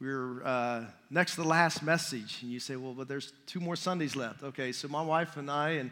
we're uh, next to the last message. And you say, well, but there's two more Sundays left. Okay, so my wife and I and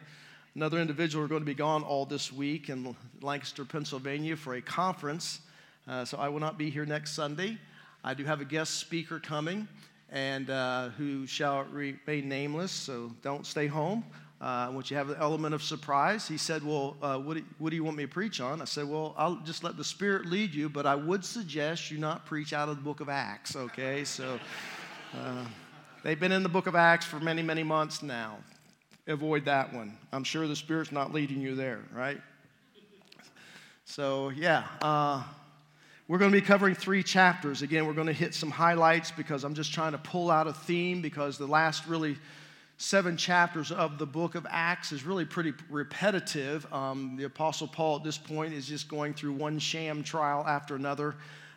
another individual are going to be gone all this week in Lancaster, Pennsylvania for a conference. Uh, so I will not be here next Sunday. I do have a guest speaker coming and uh, who shall remain nameless, so don't stay home. Uh, I want you to have an element of surprise. He said, Well, uh, what, do, what, do, you want me to preach on? I said, Well, I'll just let the Spirit lead you, but I would suggest you not preach out of the book of Acts, okay? So uh, they've been in the book of Acts for many, many months now. Avoid that one. I'm sure the Spirit's not leading you there, right? So, yeah. Uh, we're going to be covering three chapters. Again, we're going to hit some highlights because I'm just trying to pull out a theme because the last really seven chapters of the book of Acts is really pretty repetitive. Um, the Apostle Paul at this point is just going through one sham trial after another.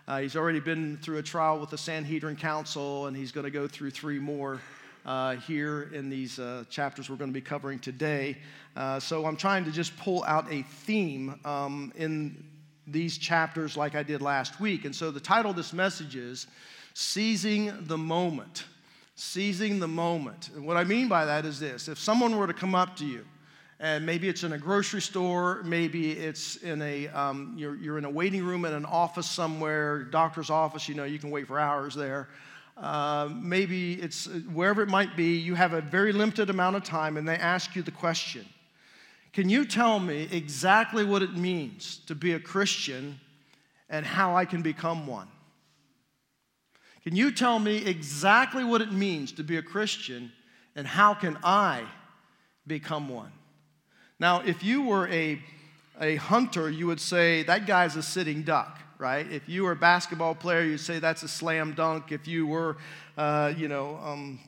Uh, he's already been through a trial with the Sanhedrin Council, and he's going to go through three more uh, here in these uh, chapters we're going to be covering today. Uh, so I'm trying to just pull out a theme um, in these chapters like I did last week. And so the title of this message is Seizing the Moment seizing the moment. And what I mean by that is this if someone were to come up to you, and maybe it's in a grocery store, maybe it's in a, um, you're, you're in a waiting room in an office somewhere, doctor's office, you know, you can wait for hours there. Uh, maybe it's wherever it might be, you have a very limited amount of time, and they ask you the question Can you tell me exactly what it means to be a Christian and how I can become one? Can you tell me exactly what it means to be a Christian and how can I become one? Now, if you were a, a hunter, you would say that guy's a sitting duck, right? If you were a basketball player, you'd say that's a slam dunk. If you were, uh, you know, um,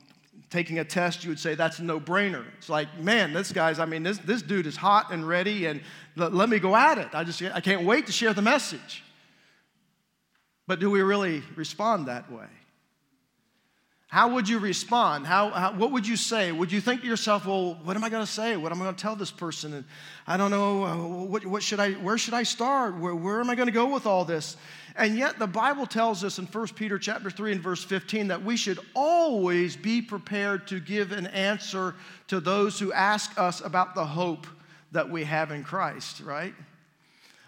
taking a test, you would say that's a no brainer. It's like, man, this guy's, I mean, this, this dude is hot and ready, and let, let me go at it. I just, I can't wait to share the message. But do we really respond that way? How would you respond? How, how, what would you say? Would you think to yourself, well, what am I going to say? What am I going to tell this person? And I don't know, uh, what, what, should I, where should I start? Where, where am I going to go with all this? And yet the Bible tells us in 1 Peter chapter 3 and verse 15 that we should always be prepared to give an answer to those who ask us about the hope that we have in Christ, right?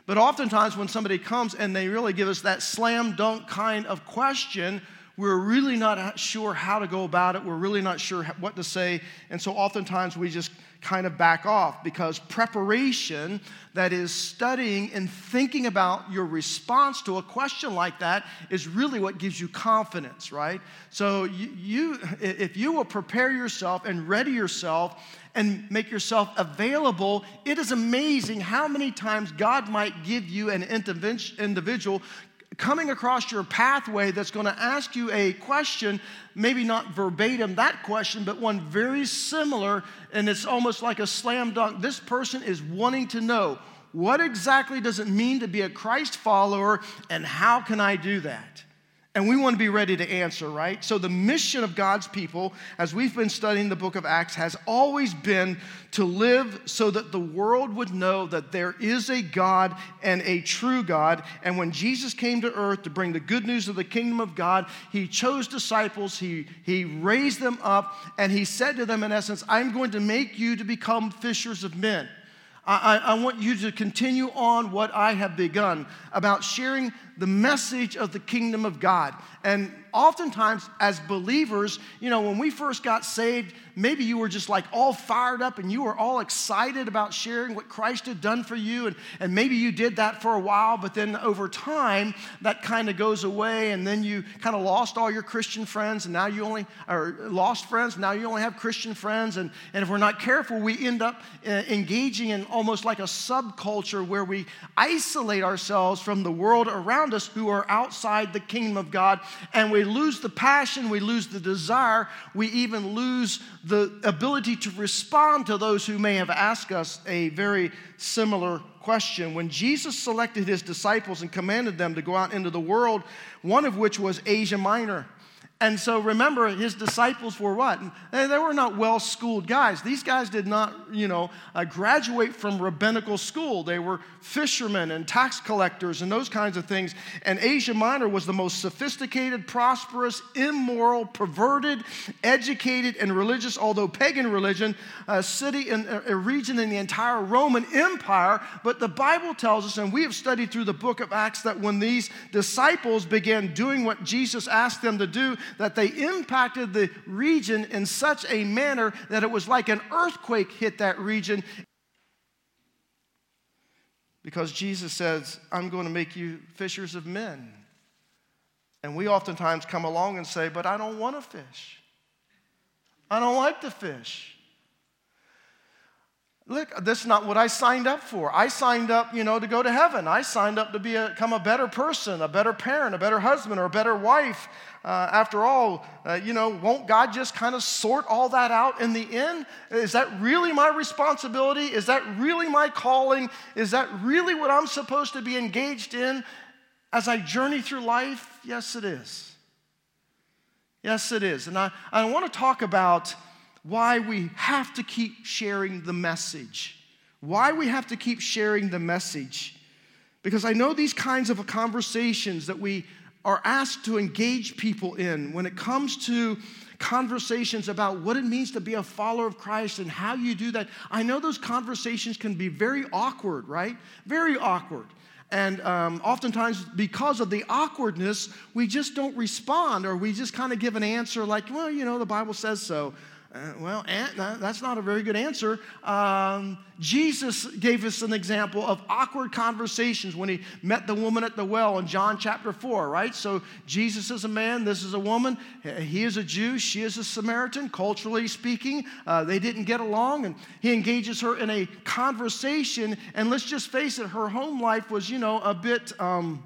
But oftentimes, when somebody comes and they really give us that slam dunk kind of question, we're really not sure how to go about it. We're really not sure what to say. And so, oftentimes, we just kind of back off because preparation, that is studying and thinking about your response to a question like that, is really what gives you confidence, right? So, you, you if you will prepare yourself and ready yourself, and make yourself available, it is amazing how many times God might give you an individual coming across your pathway that's going to ask you a question, maybe not verbatim that question, but one very similar, and it's almost like a slam dunk. This person is wanting to know what exactly does it mean to be a Christ follower, and how can I do that? And we want to be ready to answer, right? So, the mission of God's people, as we've been studying the book of Acts, has always been to live so that the world would know that there is a God and a true God. And when Jesus came to earth to bring the good news of the kingdom of God, he chose disciples, he, he raised them up, and he said to them, in essence, I'm going to make you to become fishers of men. I, I, want you to continue on what I have begun about sharing the message of the kingdom of God. And oftentimes, as believers, you know, when we first got saved, maybe you were just like all fired up and you were all excited about sharing what Christ had done for you. And, and maybe you did that for a while, but then over time, that kind of goes away. And then you kind of lost all your Christian friends, and now you only, or lost friends, now you only have Christian friends. And, and if we're not careful, we end up uh, engaging in almost like a subculture where we isolate ourselves from the world around us who are outside the kingdom of God. And we lose the passion, we lose the desire, we even lose the ability to respond to those who may have asked us a very similar question. When Jesus selected his disciples and commanded them to go out into the world, one of which was Asia Minor. And so remember, his disciples were what? They, they were not well schooled guys. These guys did not, you know, uh, graduate from rabbinical school. They were fishermen and tax collectors and those kinds of things. And Asia Minor was the most sophisticated, prosperous, immoral, perverted, educated, and religious, although pagan religion, uh, city and a region in the entire Roman Empire. But the Bible tells us, and we have studied through the book of Acts, that when these disciples began doing what Jesus asked them to do, that they impacted the region in such a manner that it was like an earthquake hit that region. Because Jesus says, I'm going to make you fishers of men. And we oftentimes come along and say, But I don't want to fish. I don't like to fish. Look, this is not what I signed up for. I signed up, you know, to go to heaven. I signed up to be a, become a better person, a better parent, a better husband, or a better wife. Uh, after all, uh, you know, won't God just kind of sort all that out in the end? Is that really my responsibility? Is that really my calling? Is that really what I'm supposed to be engaged in as I journey through life? Yes, it is. Yes, it is. And I, I want to talk about why we have to keep sharing the message. Why we have to keep sharing the message. Because I know these kinds of conversations that we are asked to engage people in when it comes to conversations about what it means to be a follower of Christ and how you do that. I know those conversations can be very awkward, right? Very awkward. And um, oftentimes, because of the awkwardness, we just don't respond or we just kind of give an answer like, well, you know, the Bible says so. Uh, well, that's not a very good answer. Um, Jesus gave us an example of awkward conversations when he met the woman at the well in John chapter 4, right? So Jesus is a man, this is a woman. He is a Jew, she is a Samaritan, culturally speaking. Uh, they didn't get along, and he engages her in a conversation. And let's just face it, her home life was, you know, a bit. Um,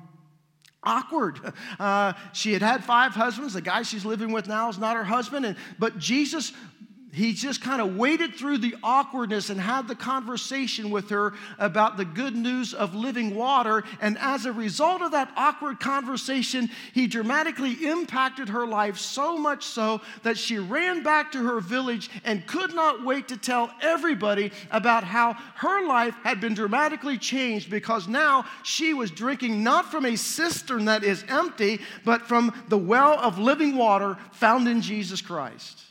awkward. Uh, she had had five husbands. The guy she's living with now is not her husband. And, but Jesus he just kind of waded through the awkwardness and had the conversation with her about the good news of living water. And as a result of that awkward conversation, he dramatically impacted her life so much so that she ran back to her village and could not wait to tell everybody about how her life had been dramatically changed because now she was drinking not from a cistern that is empty, but from the well of living water found in Jesus Christ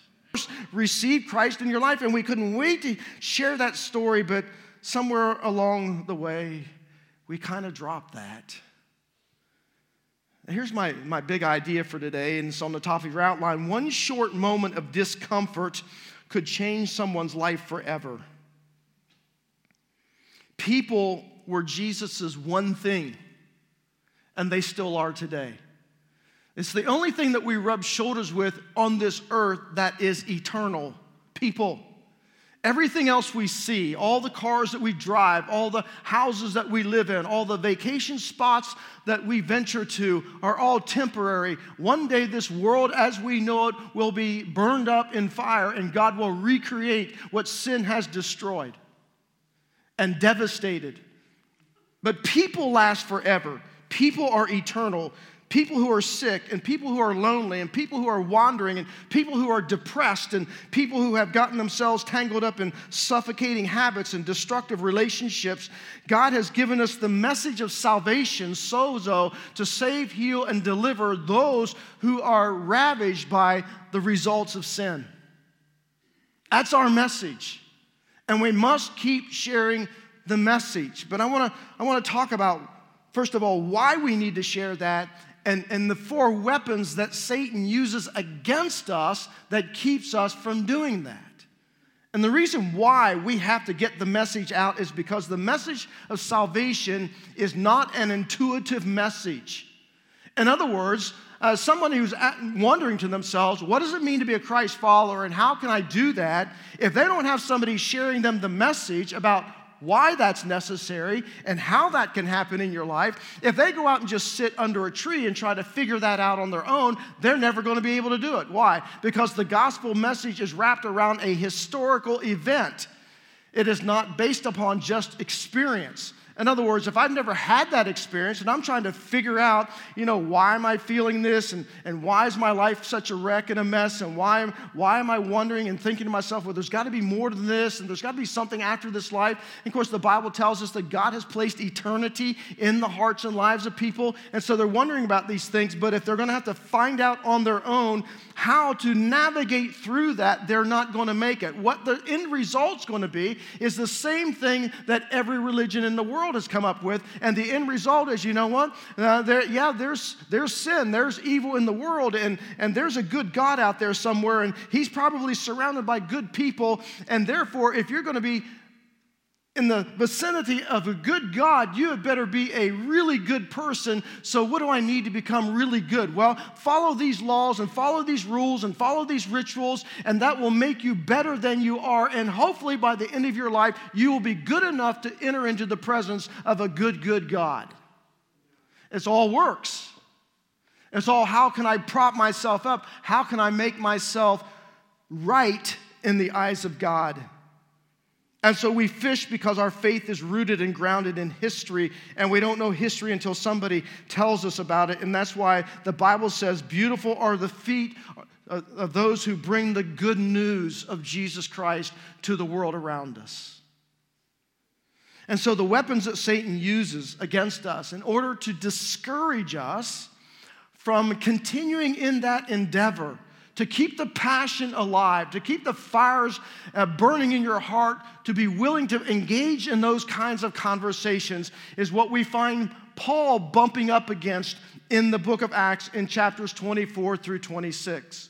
received Christ in your life, and we couldn't wait to share that story, but somewhere along the way, we kind of dropped that. Here's my, my big idea for today, and it's on the top of your outline. One short moment of discomfort could change someone's life forever. People were Jesus' one thing, and they still are today. It's the only thing that we rub shoulders with on this earth that is eternal people. Everything else we see, all the cars that we drive, all the houses that we live in, all the vacation spots that we venture to are all temporary. One day, this world as we know it will be burned up in fire, and God will recreate what sin has destroyed and devastated. But people last forever, people are eternal people who are sick and people who are lonely and people who are wandering and people who are depressed and people who have gotten themselves tangled up in suffocating habits and destructive relationships. God has given us the message of salvation, sozo, to save, heal, and deliver those who are ravaged by the results of sin. That's our message. And we must keep sharing the message. But I wanna, I wanna talk about, first of all, why we need to share that and, and the four weapons that Satan uses against us that keeps us from doing that. And the reason why we have to get the message out is because the message of salvation is not an intuitive message. In other words, uh, someone who's wondering to themselves, what does it mean to be a Christ follower and how can I do that? If they don't have somebody sharing them the message about why that's necessary and how that can happen in your life, if they go out and just sit under a tree and try to figure that out on their own, they're never going to be able to do it. Why? Because the gospel message is wrapped around a historical event. It is not based upon just experience. In other words, if I've never had that experience and I'm trying to figure out, you know, why am I feeling this and, and why is my life such a wreck and a mess and why, why am I wondering and thinking to myself, well, there's got to be more to this and there's got to be something after this life. And of course, the Bible tells us that God has placed eternity in the hearts and lives of people. And so they're wondering about these things, but if they're going to have to find out on their own how to navigate through that, they're not going to make it. What the end result's going to be is the same thing that every religion in the world has come up with. And the end result is, you know what? Uh, there, yeah, there's, there's sin, there's evil in the world, and, and there's a good God out there somewhere, and he's probably surrounded by good people. And therefore, if you're going to be in the vicinity of a good God, you had better be a really good person. So, what do I need to become really good? Well, follow these laws and follow these rules and follow these rituals, and that will make you better than you are. And hopefully, by the end of your life, you will be good enough to enter into the presence of a good, good God. It's all works. It's all how can I prop myself up? How can I make myself right in the eyes of God? And so we fish because our faith is rooted and grounded in history, and we don't know history until somebody tells us about it. And that's why the Bible says, Beautiful are the feet of those who bring the good news of Jesus Christ to the world around us. And so the weapons that Satan uses against us in order to discourage us from continuing in that endeavor to keep the passion alive, to keep the fires uh, burning in your heart, to be willing to engage in those kinds of conversations is what we find Paul bumping up against in the book of Acts in chapters 24 through 26.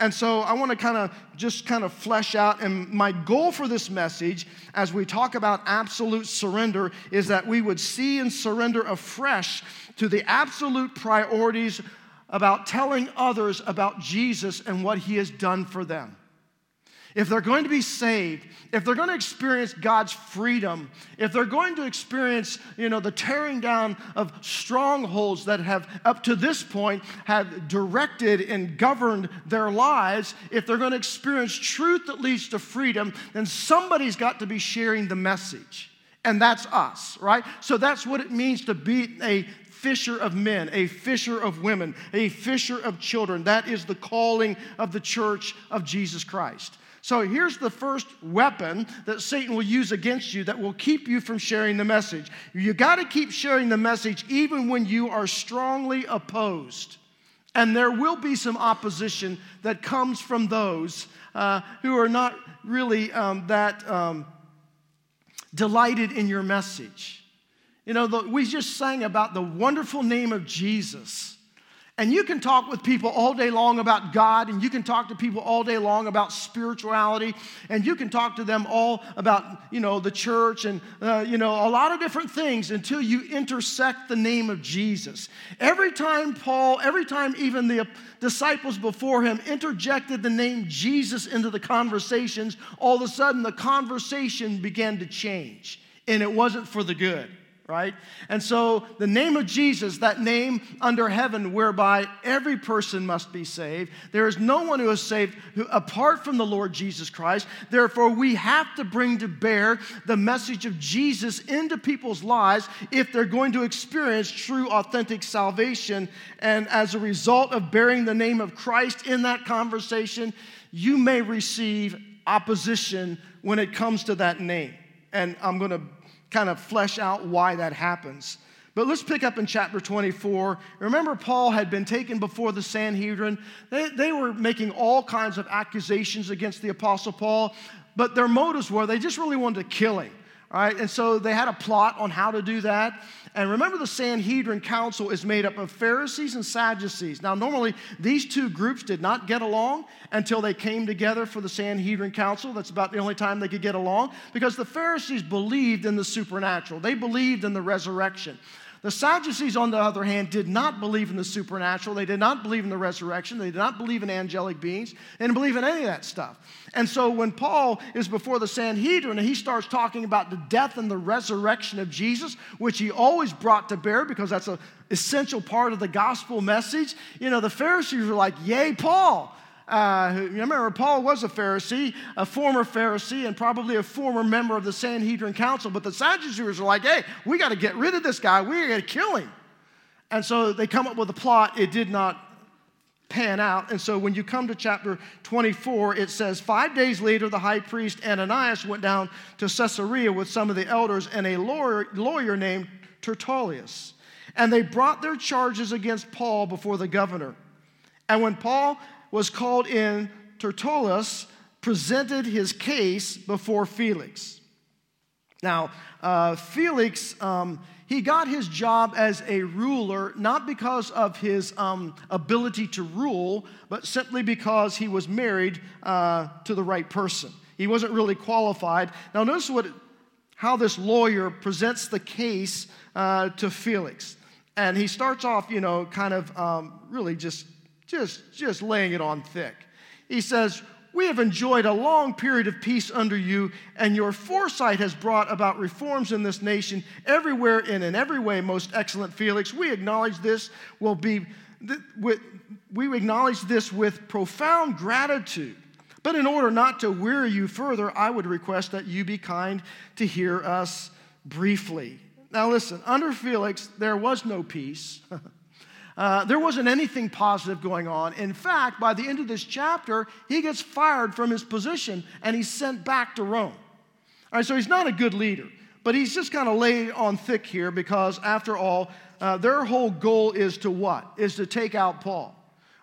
And so I want to kind of just kind of flesh out. And my goal for this message, as we talk about absolute surrender, is that we would see and surrender afresh to the absolute priorities about telling others about Jesus and what he has done for them. If they're going to be saved, if they're going to experience God's freedom, if they're going to experience, you know, the tearing down of strongholds that have up to this point have directed and governed their lives, if they're going to experience truth that leads to freedom, then somebody's got to be sharing the message. And that's us, right? So that's what it means to be a fisher of men, a fisher of women, a fisher of children. That is the calling of the church of Jesus Christ. So here's the first weapon that Satan will use against you that will keep you from sharing the message. You got to keep sharing the message even when you are strongly opposed. And there will be some opposition that comes from those uh, who are not really um, that um, delighted in your message. You know, the, we just sang about the wonderful name of Jesus. And you can talk with people all day long about God, and you can talk to people all day long about spirituality, and you can talk to them all about, you know, the church and, uh, you know, a lot of different things until you intersect the name of Jesus. Every time Paul, every time even the disciples before him interjected the name Jesus into the conversations, all of a sudden the conversation began to change, and it wasn't for the good right? And so the name of Jesus, that name under heaven whereby every person must be saved, there is no one who is saved apart from the Lord Jesus Christ. Therefore, we have to bring to bear the message of Jesus into people's lives if they're going to experience true, authentic salvation. And as a result of bearing the name of Christ in that conversation, you may receive opposition when it comes to that name. And I'm going to kind of flesh out why that happens. But let's pick up in chapter 24. Remember, Paul had been taken before the Sanhedrin. They, they were making all kinds of accusations against the Apostle Paul, but their motives were they just really wanted to kill him. All right, and so they had a plot on how to do that. And remember, the Sanhedrin Council is made up of Pharisees and Sadducees. Now, normally, these two groups did not get along until they came together for the Sanhedrin Council. That's about the only time they could get along because the Pharisees believed in the supernatural, they believed in the resurrection. The Sadducees, on the other hand, did not believe in the supernatural. They did not believe in the resurrection. They did not believe in angelic beings. They didn't believe in any of that stuff. And so when Paul is before the Sanhedrin and he starts talking about the death and the resurrection of Jesus, which he always brought to bear because that's an essential part of the gospel message, you know, the Pharisees were like, Yay, Paul. Uh, remember, Paul was a Pharisee, a former Pharisee, and probably a former member of the Sanhedrin Council. But the Sadducees are like, hey, we got to get rid of this guy. We got to kill him. And so they come up with a plot. It did not pan out. And so when you come to chapter 24, it says, Five days later, the high priest Ananias went down to Caesarea with some of the elders and a lawyer, lawyer named Tertullus. And they brought their charges against Paul before the governor. And when Paul was called in, Tertullus presented his case before Felix. Now, uh, Felix, um, he got his job as a ruler not because of his um, ability to rule, but simply because he was married uh, to the right person. He wasn't really qualified. Now, notice what, how this lawyer presents the case uh, to Felix. And he starts off, you know, kind of um, really just, just, just laying it on thick. He says, we have enjoyed a long period of peace under you, and your foresight has brought about reforms in this nation everywhere and in every way, most excellent Felix. We acknowledge this will be, we acknowledge this with profound gratitude. But in order not to weary you further, I would request that you be kind to hear us briefly. Now, listen, under Felix, there was no peace. Uh, there wasn't anything positive going on. In fact, by the end of this chapter, he gets fired from his position and he's sent back to Rome. All right, so he's not a good leader, but he's just kind of laid on thick here because, after all, uh, their whole goal is to what? Is to take out Paul.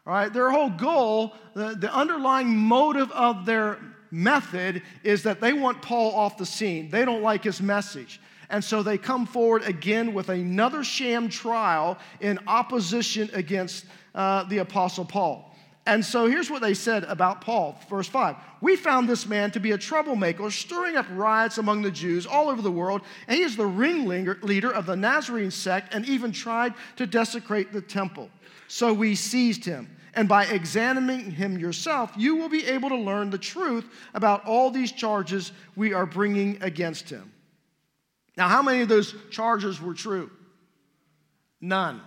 All right, their whole goal, the, the underlying motive of their method is that they want Paul off the scene. They don't like his message. And so they come forward again with another sham trial in opposition against uh, the Apostle Paul. And so here's what they said about Paul, verse 5. We found this man to be a troublemaker, stirring up riots among the Jews all over the world, and he is the ringleader of the Nazarene sect and even tried to desecrate the temple. So we seized him. And by examining him yourself, you will be able to learn the truth about all these charges we are bringing against him. Now, how many of those charges were true? None.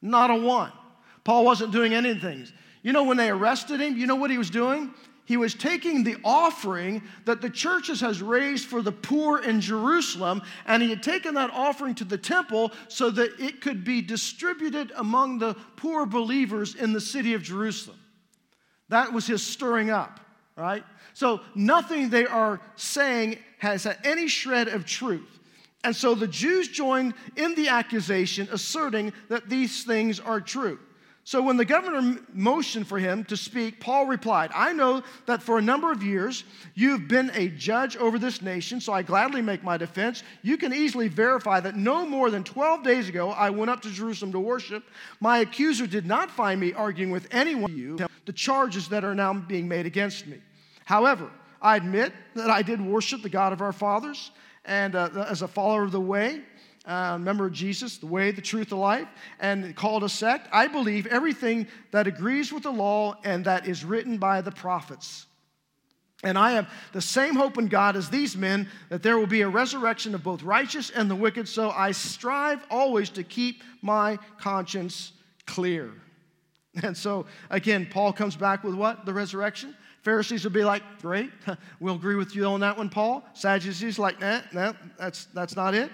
Not a one. Paul wasn't doing anything. You know, when they arrested him, you know what he was doing? He was taking the offering that the churches has raised for the poor in Jerusalem, and he had taken that offering to the temple so that it could be distributed among the poor believers in the city of Jerusalem. That was his stirring up, right? So nothing they are saying has any shred of truth. And so the Jews joined in the accusation, asserting that these things are true. So when the governor motioned for him to speak, Paul replied, I know that for a number of years you've been a judge over this nation, so I gladly make my defense. You can easily verify that no more than 12 days ago I went up to Jerusalem to worship. My accuser did not find me arguing with anyone of you the charges that are now being made against me. However, I admit that I did worship the God of our fathers and uh, as a follower of the way, uh, member of Jesus, the way, the truth, the life, and called a sect. I believe everything that agrees with the law and that is written by the prophets. And I have the same hope in God as these men that there will be a resurrection of both righteous and the wicked. So I strive always to keep my conscience clear. And so, again, Paul comes back with what? The resurrection. Pharisees would be like, great, we'll agree with you on that one, Paul. Sadducees like, nah, nah, that's, that's not it.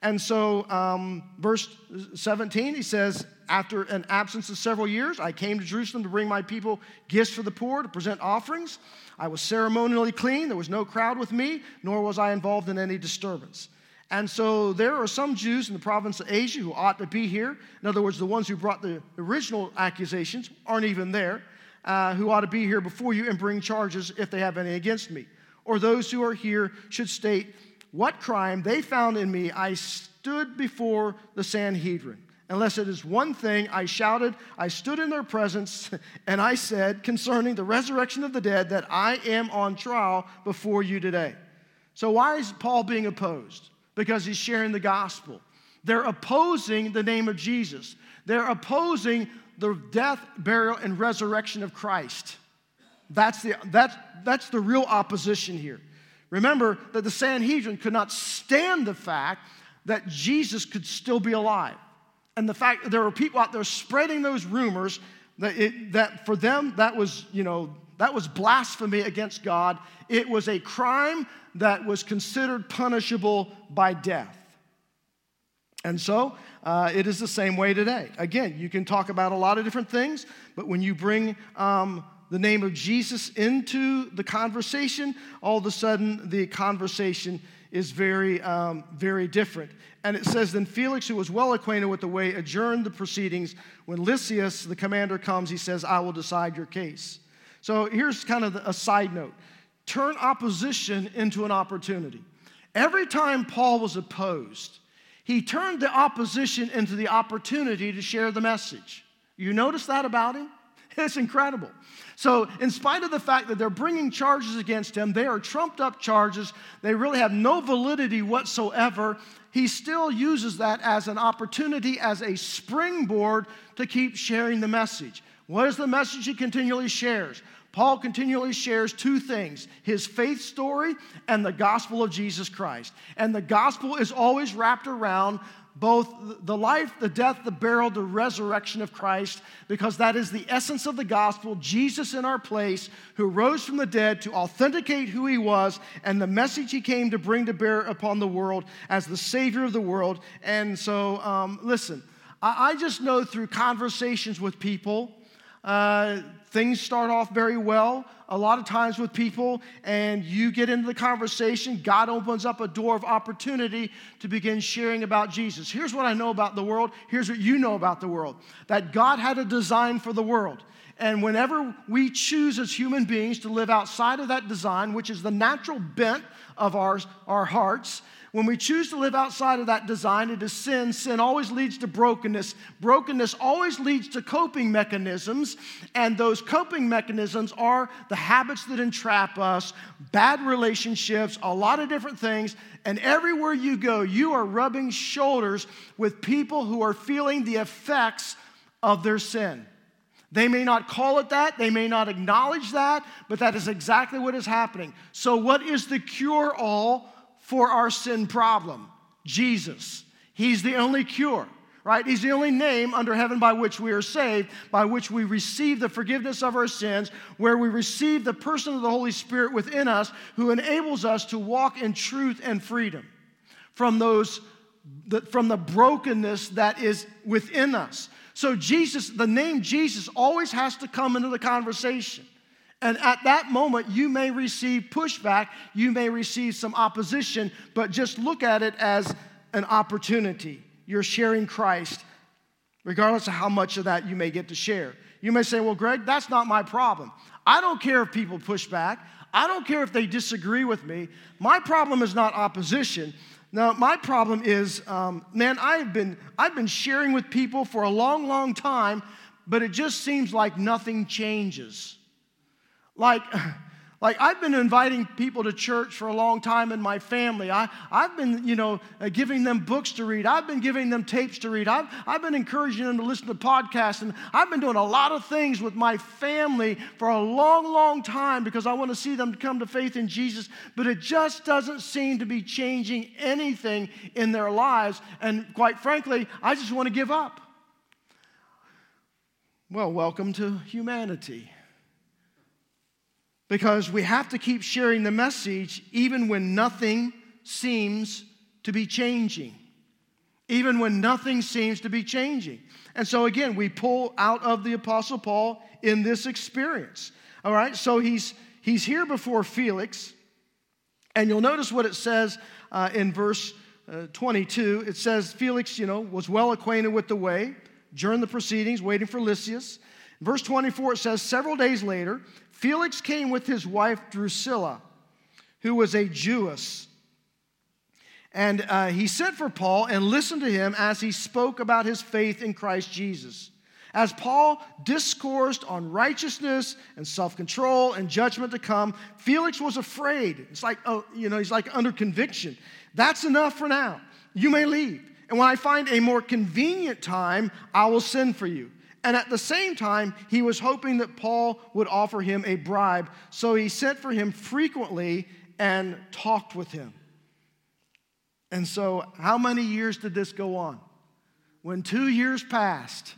And so, um, verse 17, he says, After an absence of several years, I came to Jerusalem to bring my people gifts for the poor, to present offerings. I was ceremonially clean. There was no crowd with me, nor was I involved in any disturbance. And so there are some Jews in the province of Asia who ought to be here. In other words, the ones who brought the original accusations aren't even there uh, who ought to be here before you and bring charges if they have any against me. Or those who are here should state what crime they found in me. I stood before the Sanhedrin. Unless it is one thing, I shouted, I stood in their presence, and I said concerning the resurrection of the dead that I am on trial before you today. So, why is Paul being opposed? Because he's sharing the gospel. They're opposing the name of Jesus. They're opposing the death, burial, and resurrection of Christ. That's the, that's, that's the real opposition here. Remember that the Sanhedrin could not stand the fact that Jesus could still be alive. And the fact that there were people out there spreading those rumors that, it, that for them, that was, you know, that was blasphemy against God. It was a crime that was considered punishable by death. And so uh, it is the same way today. Again, you can talk about a lot of different things, but when you bring um, the name of Jesus into the conversation, all of a sudden the conversation is very, um, very different. And it says, Then Felix, who was well acquainted with the way, adjourned the proceedings. When Lysias, the commander, comes, he says, I will decide your case. So here's kind of a side note turn opposition into an opportunity. Every time Paul was opposed, he turned the opposition into the opportunity to share the message. You notice that about him? It's incredible. So, in spite of the fact that they're bringing charges against him, they are trumped up charges, they really have no validity whatsoever. He still uses that as an opportunity, as a springboard to keep sharing the message. What is the message he continually shares? Paul continually shares two things his faith story and the gospel of Jesus Christ. And the gospel is always wrapped around both the life, the death, the burial, the resurrection of Christ, because that is the essence of the gospel. Jesus in our place, who rose from the dead to authenticate who he was and the message he came to bring to bear upon the world as the Savior of the world. And so, um, listen, I, I just know through conversations with people uh, things start off very well a lot of times with people, and you get into the conversation. God opens up a door of opportunity to begin sharing about Jesus. Here's what I know about the world. Here's what you know about the world that God had a design for the world. And whenever we choose as human beings to live outside of that design, which is the natural bent of our, our hearts, when we choose to live outside of that design, it is sin. Sin always leads to brokenness. Brokenness always leads to coping mechanisms. And those coping mechanisms are the habits that entrap us, bad relationships, a lot of different things. And everywhere you go, you are rubbing shoulders with people who are feeling the effects of their sin. They may not call it that, they may not acknowledge that, but that is exactly what is happening. So, what is the cure all for our sin problem Jesus. He's the only cure, right? He's the only name under heaven by which we are saved, by which we receive the forgiveness of our sins, where we receive the person of the Holy Spirit within us who enables us to walk in truth and freedom from those from the brokenness that is within us. So Jesus, the name Jesus always has to come into the conversation. And at that moment, you may receive pushback, you may receive some opposition, but just look at it as an opportunity. You're sharing Christ, regardless of how much of that you may get to share. You may say, Well, Greg, that's not my problem. I don't care if people push back, I don't care if they disagree with me. My problem is not opposition. Now, my problem is, um, man, I've been, I've been sharing with people for a long, long time, but it just seems like nothing changes. Like, like I've been inviting people to church for a long time in my family. I, I've been, you know, uh, giving them books to read. I've been giving them tapes to read. I've, I've been encouraging them to listen to podcasts. And I've been doing a lot of things with my family for a long, long time because I want to see them come to faith in Jesus. But it just doesn't seem to be changing anything in their lives. And quite frankly, I just want to give up. Well, welcome to humanity because we have to keep sharing the message even when nothing seems to be changing. Even when nothing seems to be changing. And so, again, we pull out of the Apostle Paul in this experience. All right, so he's, he's here before Felix, and you'll notice what it says uh, in verse uh, 22. It says, Felix, you know, was well acquainted with the way during the proceedings, waiting for Lysias. Verse 24, it says, Several days later, Felix came with his wife Drusilla, who was a Jewess. And uh, he sent for Paul and listened to him as he spoke about his faith in Christ Jesus. As Paul discoursed on righteousness and self control and judgment to come, Felix was afraid. It's like, oh, you know, he's like under conviction. That's enough for now. You may leave. And when I find a more convenient time, I will send for you. And at the same time, he was hoping that Paul would offer him a bribe. So he sent for him frequently and talked with him. And so, how many years did this go on? When two years passed,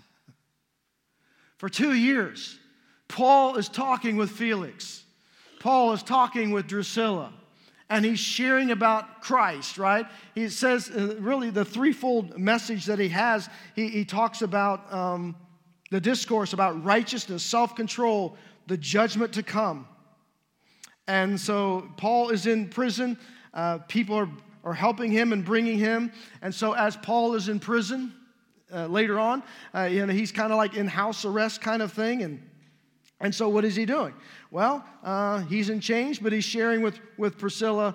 For two years, Paul is talking with Felix. Paul is talking with Drusilla and he's sharing about Christ, right? He says, uh, really, the threefold message that he has, he, he talks about um, the discourse about righteousness, self control, the judgment to come. And so Paul is in prison. Uh, people are, are helping him and bringing him. And so, as Paul is in prison uh, later on, uh, you know, he's kind of like in house arrest kind of thing. And and so, what is he doing? Well, uh, he's in chains, but he's sharing with, with Priscilla,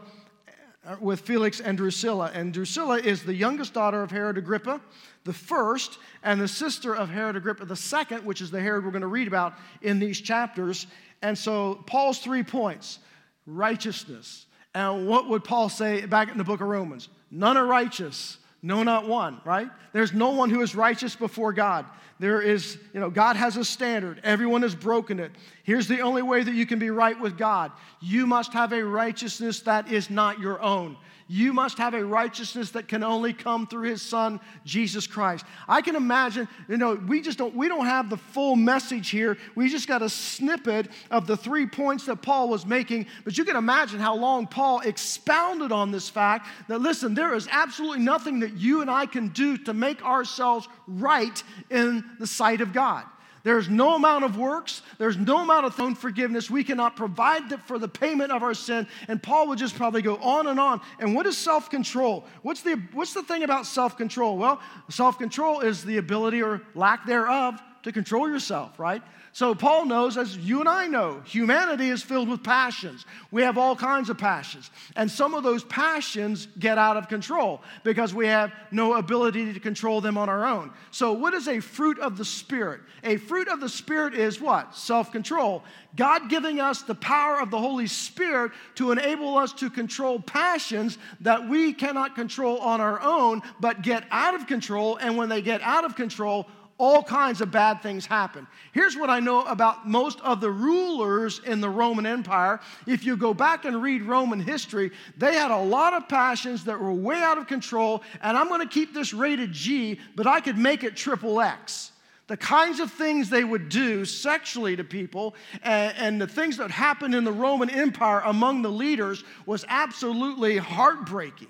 Uh, with Felix and Drusilla. And Drusilla is the youngest daughter of Herod Agrippa, the first, and the sister of Herod Agrippa the second, which is the Herod we're going to read about in these chapters. And so, Paul's three points righteousness. And what would Paul say back in the book of Romans? None are righteous, no, not one, right? There's no one who is righteous before God. There is, you know, God has a standard. Everyone has broken it. Here's the only way that you can be right with God you must have a righteousness that is not your own you must have a righteousness that can only come through his son jesus christ. I can imagine you know we just don't we don't have the full message here. We just got a snippet of the three points that paul was making but you can imagine how long paul expounded on this fact that listen there is absolutely nothing that you and i can do to make ourselves right in the sight of god there's no amount of works, there's no amount of own forgiveness. We cannot provide for the payment of our sin. And Paul would just probably go on and on. And what is self control? What's the, what's the thing about self control? Well, self control is the ability or lack thereof to control yourself, right? So Paul knows, as you and I know, humanity is filled with passions. We have all kinds of passions. And some of those passions get out of control because we have no ability to control them on our own. So, what is a fruit of the Spirit? A fruit of the Spirit is what? Self control. God giving us the power of the Holy Spirit to enable us to control passions that we cannot control on our own, but get out of control. And when they get out of control, all kinds of bad things happen. Here's what I know about most of the rulers in the Roman Empire. If you go back and read Roman history, they had a lot of passions that were way out of control, and I'm going to keep this rated G, but I could make it triple X. The kinds of things they would do sexually to people and, and the things that happened in the Roman Empire among the leaders was absolutely heartbreaking.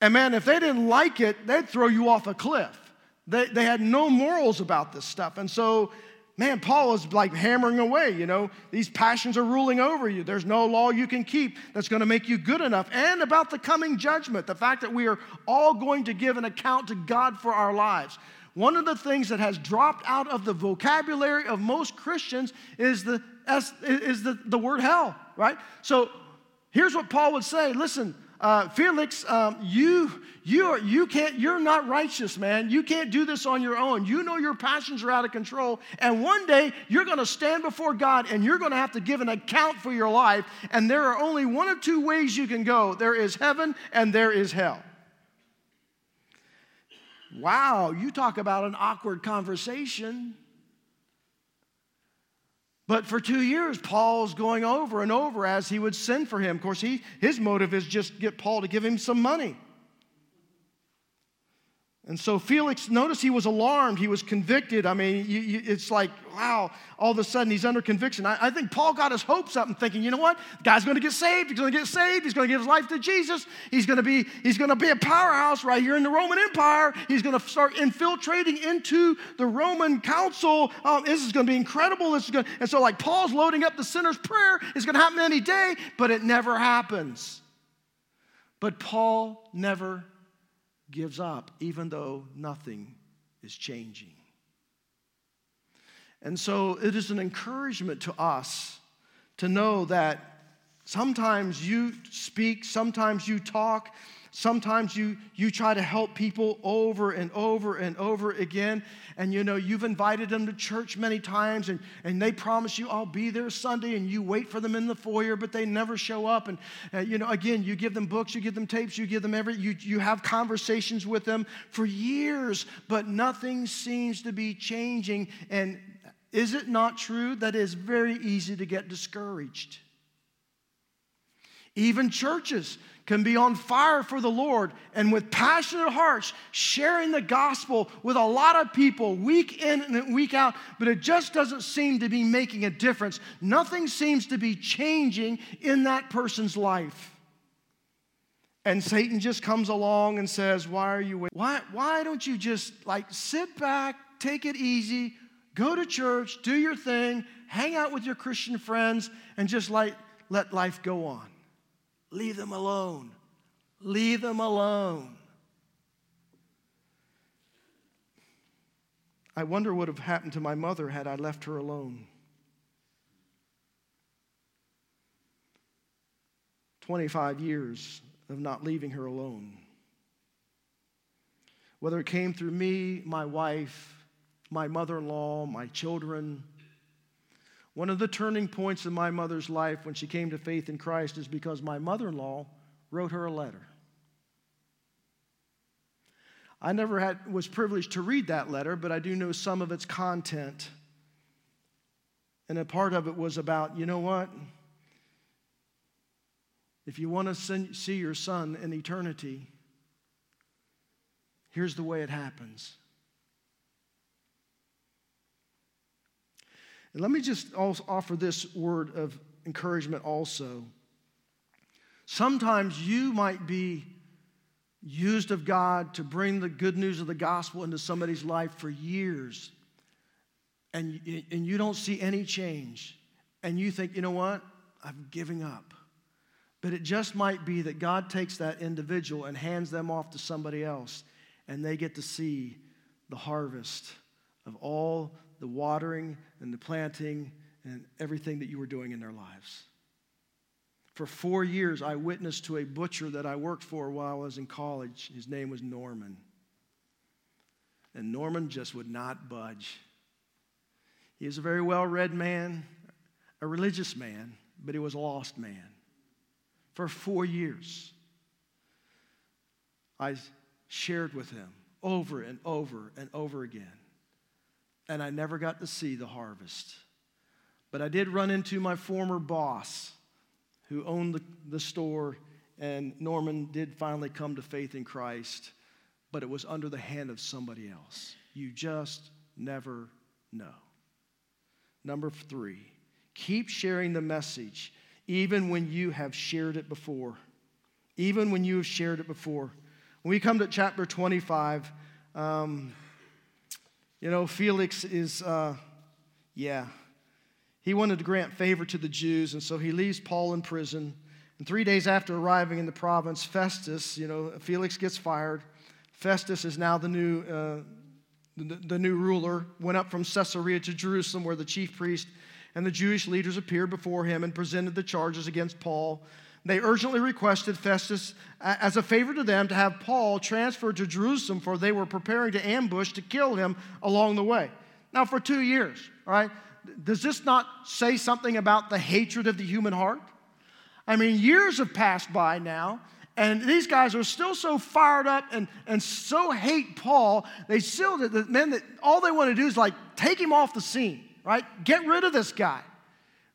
And man, if they didn't like it, they'd throw you off a cliff. They, they had no morals about this stuff. And so, man, Paul is like hammering away, you know, these passions are ruling over you. There's no law you can keep that's going to make you good enough. And about the coming judgment, the fact that we are all going to give an account to God for our lives. One of the things that has dropped out of the vocabulary of most Christians is the, is the, the word hell, right? So here's what Paul would say listen, uh, Felix, um, you, you, are, you can't, you're not righteous, man. You can't do this on your own. You know your passions are out of control. And one day you're going to stand before God and you're going to have to give an account for your life. And there are only one of two ways you can go there is heaven and there is hell. Wow, you talk about an awkward conversation. But for two years, Paul's going over and over as he would send for him. Of course, he, his motive is just get Paul to give him some money. And so Felix, notice he was alarmed. He was convicted. I mean, you, you, it's like, wow, all of a sudden he's under conviction. I, I, think Paul got his hopes up and thinking, you know what? The guy's going to get saved. He's going to get saved. He's going to give his life to Jesus. He's going to be, he's going to be a powerhouse right here in the Roman Empire. He's going to start infiltrating into the Roman council. Um, this is going to be incredible. This is going and so like Paul's loading up the sinner's prayer. It's going to happen any day, but it never happens. But Paul never gives up, even though nothing is changing. And so it is an encouragement to us to know that sometimes you speak, sometimes you talk, Sometimes you, you try to help people over and over and over again. And you know, you've invited them to church many times and, and they promise you, I'll be there Sunday. And you wait for them in the foyer, but they never show up. And, uh, you know, again, you give them books, you give them tapes, you give them every, you, you have conversations with them for years, but nothing seems to be changing. And is it not true that it's very easy to get discouraged? Even churches can be on fire for the Lord and with passionate hearts sharing the gospel with a lot of people week in and week out, but it just doesn't seem to be making a difference. Nothing seems to be changing in that person's life. And Satan just comes along and says, Why are you waiting? Why, why don't you just like sit back, take it easy, go to church, do your thing, hang out with your Christian friends, and just like let life go on? Leave them alone. Leave them alone. I wonder what would have happened to my mother had I left her alone. 25 years of not leaving her alone. Whether it came through me, my wife, my mother in law, my children, one of the turning points in my mother's life when she came to faith in Christ is because my mother in law wrote her a letter. I never had, was privileged to read that letter, but I do know some of its content. And a part of it was about, you know what? If you want to see your son in eternity, here's the way it happens. And let me just offer this word of encouragement also. Sometimes you might be used of God to bring the good news of the gospel into somebody's life for years, and, and you don't see any change. And you think, you know what? I'm giving up. But it just might be that God takes that individual and hands them off to somebody else, and they get to see the harvest of all the watering and the planting and everything that you were doing in their lives. For four years, I witnessed to a butcher that I worked for while I was in college. His name was Norman. And Norman just would not budge. He was a very well read man, a religious man, but he was a lost man. For four years, I shared with him over and over and over again and I never got to see the harvest. But I did run into my former boss who owned the, the store, and Norman did finally come to faith in Christ, but it was under the hand of somebody else. You just never know. Number three, keep sharing the message even when you have shared it before. Even when you have shared it before. When we come to chapter 25, um, you know, Felix is, uh, yeah, he wanted to grant favor to the Jews, and so he leaves Paul in prison. And three days after arriving in the province, Festus, you know, Felix gets fired. Festus is now the new, uh, the, the new ruler, went up from Caesarea to Jerusalem, where the chief priest and the Jewish leaders appeared before him and presented the charges against Paul. They urgently requested Festus, as a favor to them, to have Paul transferred to Jerusalem, for they were preparing to ambush to kill him along the way. Now, for two years, all right, does this not say something about the hatred of the human heart? I mean, years have passed by now, and these guys are still so fired up and, and so hate Paul, they still, the men that all they want to do is like take him off the scene, right? Get rid of this guy.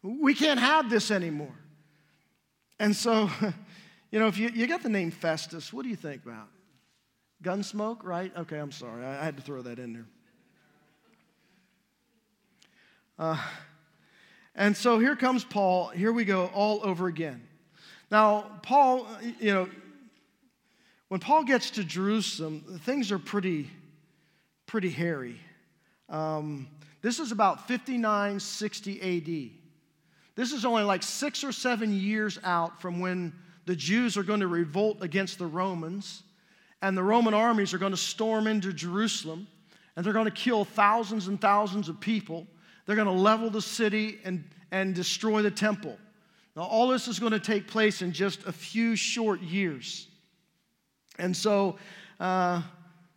We can't have this anymore. And so, you know, if you, you got the name Festus, what do you think about? Gunsmoke, right? Okay, I'm sorry. I, I had to throw that in there. Uh, and so here comes Paul. Here we go all over again. Now, Paul, you know, when Paul gets to Jerusalem, things are pretty, pretty hairy. Um, this is about 59, 60 AD. This is only like six or seven years out from when the Jews are going to revolt against the Romans, and the Roman armies are going to storm into Jerusalem, and they're going to kill thousands and thousands of people. They're going to level the city and, and destroy the temple. Now, all this is going to take place in just a few short years. And so, uh,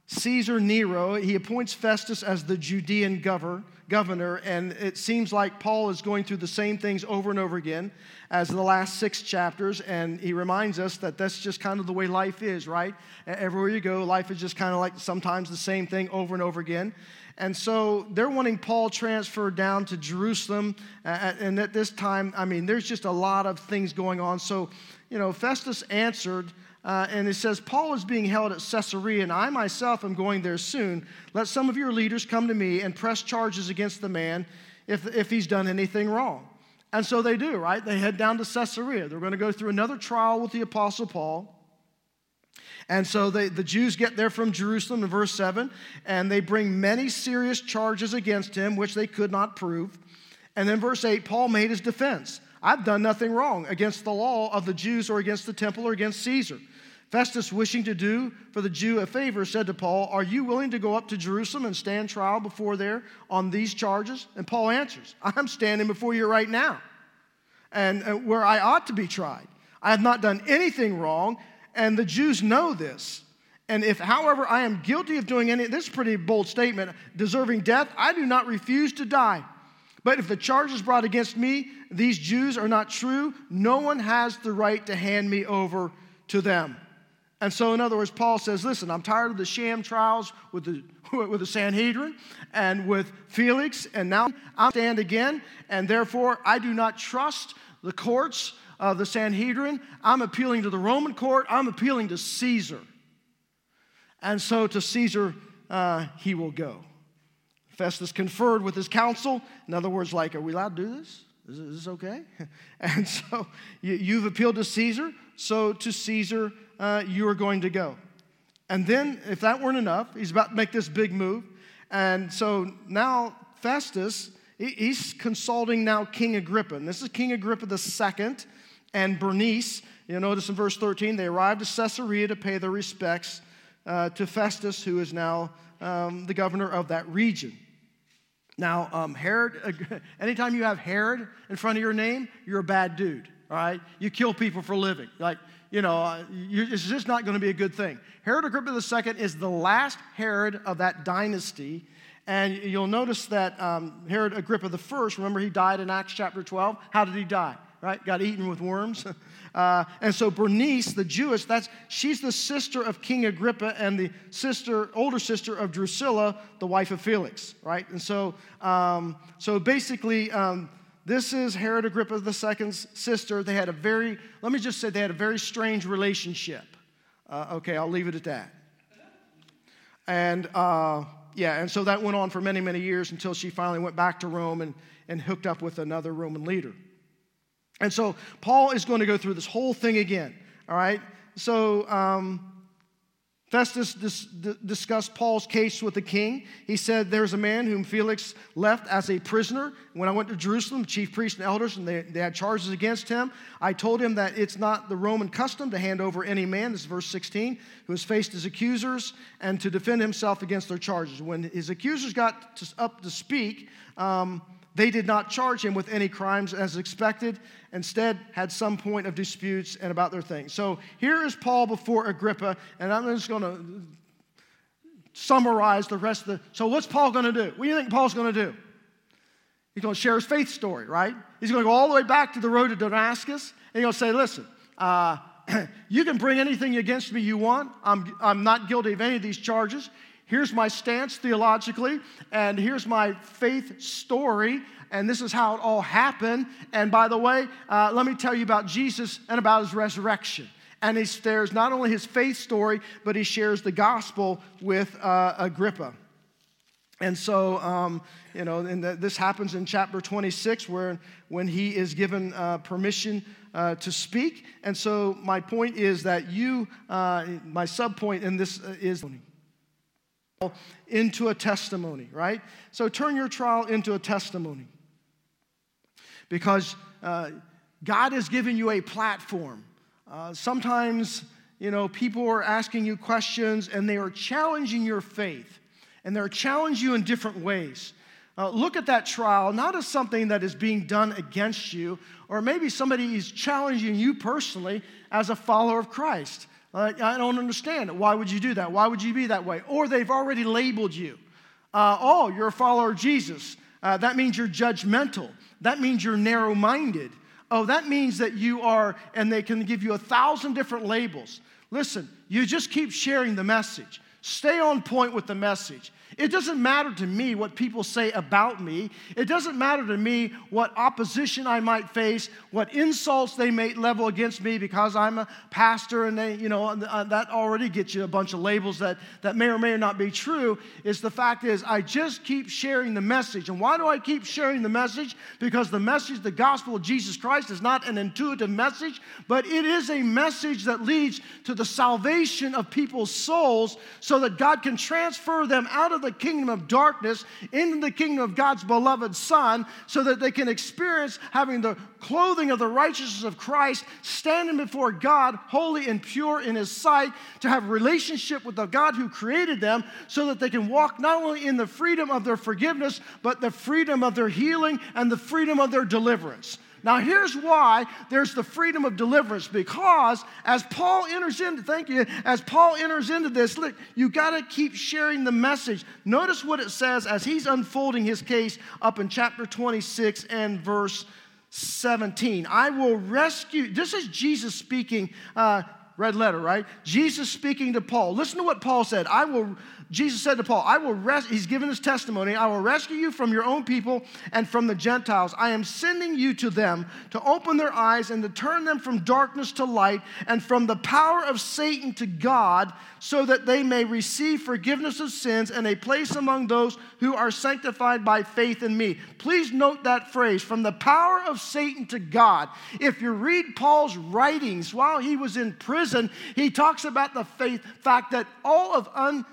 Caesar Nero, he appoints Festus as the Judean governor, governor, and it seems like Paul is going through the same things over and over again as the last six chapters, and he reminds us that that's just kind of the way life is, right? Everywhere you go, life is just kind of like sometimes the same thing over and over again. And so they're wanting Paul transferred down to Jerusalem. And at this time, I mean, there's just a lot of things going on. So, you know, Festus answered. Uh, and it says, Paul is being held at Caesarea, and I myself am going there soon. Let some of your leaders come to me and press charges against the man if, if he's done anything wrong. And so they do, right? They head down to Caesarea. They're going to go through another trial with the Apostle Paul. And so they, the Jews get there from Jerusalem in verse 7, and they bring many serious charges against him, which they could not prove. And then verse 8, Paul made his defense I've done nothing wrong against the law of the Jews or against the temple or against Caesar. Festus, wishing to do for the Jew a favor, said to Paul, Are you willing to go up to Jerusalem and stand trial before there on these charges? And Paul answers, I'm standing before you right now, and uh, where I ought to be tried. I have not done anything wrong, and the Jews know this. And if, however, I am guilty of doing any, this is pretty bold statement, deserving death, I do not refuse to die. But if the charges brought against me, these Jews are not true, no one has the right to hand me over to them. And so, in other words, Paul says, Listen, I'm tired of the sham trials with the, with the Sanhedrin and with Felix, and now I stand again, and therefore I do not trust the courts of the Sanhedrin. I'm appealing to the Roman court, I'm appealing to Caesar. And so, to Caesar, uh, he will go. Festus conferred with his council. In other words, like, are we allowed to do this? Is, is this okay? and so, you, you've appealed to Caesar, so to Caesar uh, you are going to go. And then, if that weren't enough, he's about to make this big move. And so now Festus, he's consulting now King Agrippa. And this is King Agrippa II and Bernice. You'll notice in verse 13, they arrived at Caesarea to pay their respects uh, to Festus, who is now um, the governor of that region. Now, um, Herod, anytime you have Herod in front of your name, you're a bad dude, all right? You kill people for living. Like, you know, uh, it's just not going to be a good thing. Herod Agrippa II is the last Herod of that dynasty. And you'll notice that um, Herod Agrippa I, remember he died in Acts chapter 12? How did he die? Right? Got eaten with worms. uh, and so Bernice, the Jewess, that's, she's the sister of King Agrippa and the sister, older sister of Drusilla, the wife of Felix, right? And so, um, so basically, um, this is Herod Agrippa II's sister. They had a very, let me just say, they had a very strange relationship. Uh, okay, I'll leave it at that. And uh, yeah, and so that went on for many, many years until she finally went back to Rome and, and hooked up with another Roman leader. And so Paul is going to go through this whole thing again, all right? So, um, Festus dis- discussed Paul's case with the king. He said, There's a man whom Felix left as a prisoner. When I went to Jerusalem, chief priests and elders, and they, they had charges against him, I told him that it's not the Roman custom to hand over any man, this is verse 16, who has faced his accusers and to defend himself against their charges. When his accusers got to, up to speak, um, they did not charge him with any crimes as expected, instead, had some point of disputes and about their things. So here is Paul before Agrippa, and I'm just going to summarize the rest of the. So, what's Paul going to do? What do you think Paul's going to do? He's going to share his faith story, right? He's going to go all the way back to the road to Damascus, and he's going to say, Listen, uh, you can bring anything against me you want. I'm, I'm not guilty of any of these charges. Here's my stance theologically, and here's my faith story, and this is how it all happened. And by the way, uh, let me tell you about Jesus and about his resurrection. And he shares not only his faith story, but he shares the gospel with uh, Agrippa. And so, um, you know, and the, this happens in chapter 26, where when he is given uh, permission uh, to speak. And so, my point is that you, uh, my sub point in this uh, is into a testimony, right? So turn your trial into a testimony because uh, God has given you a platform. Uh, sometimes, you know, people are asking you questions and they are challenging your faith and they're challenging you in different ways. Uh, look at that trial not as something that is being done against you, or maybe somebody is challenging you personally as a follower of Christ. Uh, I don't understand it. Why would you do that? Why would you be that way? Or they've already labeled you. Uh, oh, you're a follower of Jesus. Uh, that means you're judgmental. That means you're narrow minded. Oh, that means that you are, and they can give you a thousand different labels. Listen, you just keep sharing the message. Stay on point with the message. It doesn't matter to me what people say about me. It doesn't matter to me what opposition I might face, what insults they may level against me because I'm a pastor and they, you know, uh, that already gets you a bunch of labels that, that may or may not be true. Is the fact is, I just keep sharing the message. And why do I keep sharing the message? Because the message, the gospel of Jesus Christ, is not an intuitive message, but it is a message that leads to the salvation of people's souls so that God can transfer them out of the the kingdom of darkness into the kingdom of God's beloved Son so that they can experience having the clothing of the righteousness of Christ, standing before God, holy and pure in His sight, to have relationship with the God who created them so that they can walk not only in the freedom of their forgiveness, but the freedom of their healing and the freedom of their deliverance. Now, here's why there's the freedom of deliverance because as Paul enters into, thank you, as Paul enters into this, look, you got to keep sharing the message. Notice what it says as he's unfolding his case up in chapter 26 and verse 17. I will rescue, this is Jesus speaking, uh, red letter, right? Jesus speaking to Paul. Listen to what Paul said. I will Jesus said to Paul, I will rest, he's given his testimony, I will rescue you from your own people and from the Gentiles. I am sending you to them to open their eyes and to turn them from darkness to light and from the power of Satan to God, so that they may receive forgiveness of sins and a place among those who are sanctified by faith in me. Please note that phrase, from the power of Satan to God. If you read Paul's writings while he was in prison, he talks about the faith, fact that all of un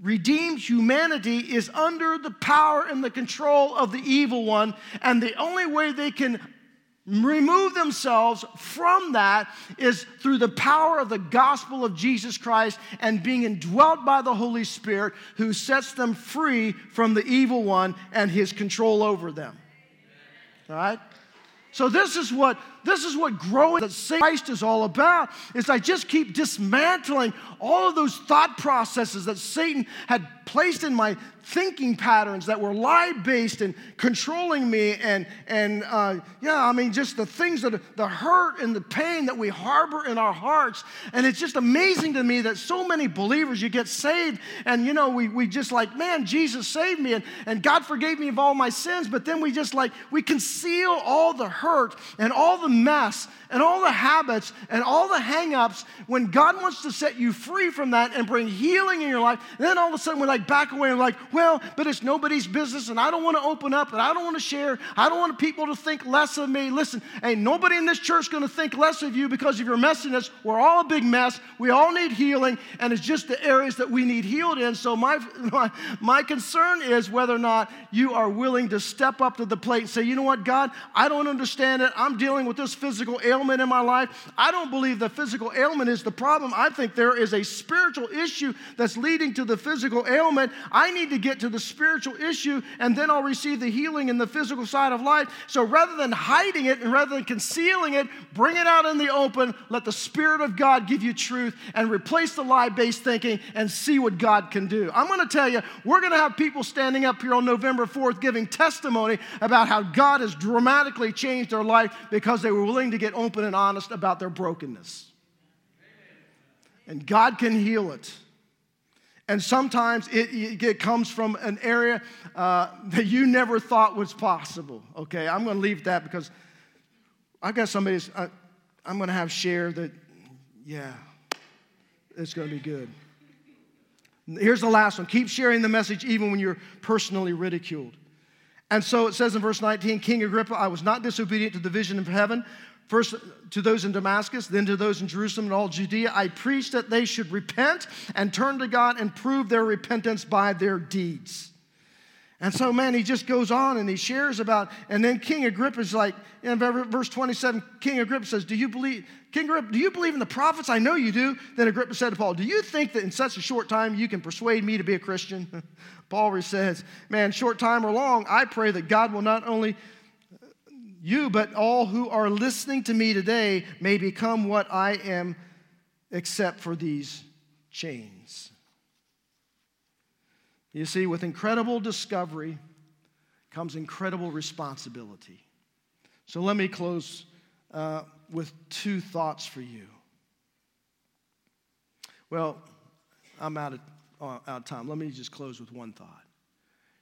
redeemed humanity is under the power and the control of the evil one, and the only way they can remove themselves from that is through the power of the gospel of Jesus Christ and being indwelt by the Holy Spirit who sets them free from the evil one and his control over them. All right? So this is what this is what growing that Christ is all about. Is I just keep dismantling all of those thought processes that Satan had placed in my thinking patterns that were lie based and controlling me, and and uh, yeah, I mean just the things that the hurt and the pain that we harbor in our hearts. And it's just amazing to me that so many believers you get saved, and you know we we just like man, Jesus saved me, and and God forgave me of all my sins, but then we just like we conceal all the hurt and all the mess and all the habits and all the hangups when God wants to set you free from that and bring healing in your life. And then all of a sudden we're like back away and like, well, but it's nobody's business and I don't want to open up and I don't want to share. I don't want people to think less of me. Listen, ain't nobody in this church going to think less of you because of your messiness. We're all a big mess. We all need healing and it's just the areas that we need healed in. So my, my, my concern is whether or not you are willing to step up to the plate and say, you know what, God, I don't understand it. I'm dealing with this physical ailment in my life. I don't believe the physical ailment is the problem. I think there is a spiritual issue that's leading to the physical ailment. I need to get to the spiritual issue and then I'll receive the healing in the physical side of life. So rather than hiding it and rather than concealing it, bring it out in the open. Let the Spirit of God give you truth and replace the lie based thinking and see what God can do. I'm going to tell you, we're going to have people standing up here on November 4th giving testimony about how God has dramatically changed their life because they were willing to get open and honest about their brokenness. And God can heal it. And sometimes it, it comes from an area uh, that you never thought was possible. Okay, I'm going to leave that because I've got somebody uh, I'm going to have share that, yeah, it's going to be good. Here's the last one keep sharing the message even when you're personally ridiculed. And so it says in verse 19 King Agrippa, I was not disobedient to the vision of heaven. First to those in Damascus, then to those in Jerusalem and all Judea, I preached that they should repent and turn to God and prove their repentance by their deeds. And so, man, he just goes on and he shares about, and then King Agrippa is like, in verse 27, King Agrippa says, Do you believe, King Agrippa, do you believe in the prophets? I know you do. Then Agrippa said to Paul, Do you think that in such a short time you can persuade me to be a Christian? Paul says, Man, short time or long, I pray that God will not only you, but all who are listening to me today may become what I am, except for these chains. You see, with incredible discovery comes incredible responsibility. So let me close uh, with two thoughts for you. Well, I'm out of out of time. Let me just close with one thought.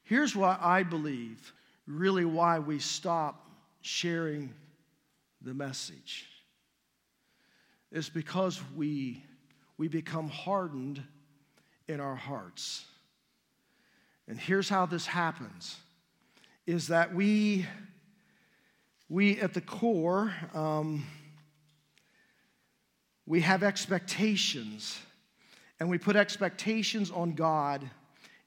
Here's what I believe really why we stop sharing the message. It's because we, we become hardened in our hearts. And here's how this happens is that we, we at the core, um, we have expectations, and we put expectations on God.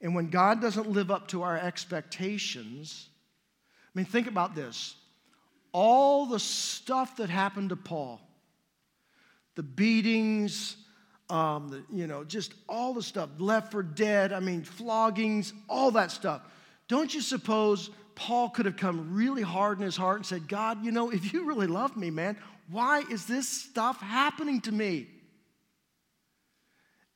And when God doesn't live up to our expectations, I mean, think about this. All the stuff that happened to Paul, the beatings, um, the, you know, just all the stuff, left for dead, I mean, floggings, all that stuff. Don't you suppose Paul could have come really hard in his heart and said, God, you know, if you really love me, man, why is this stuff happening to me?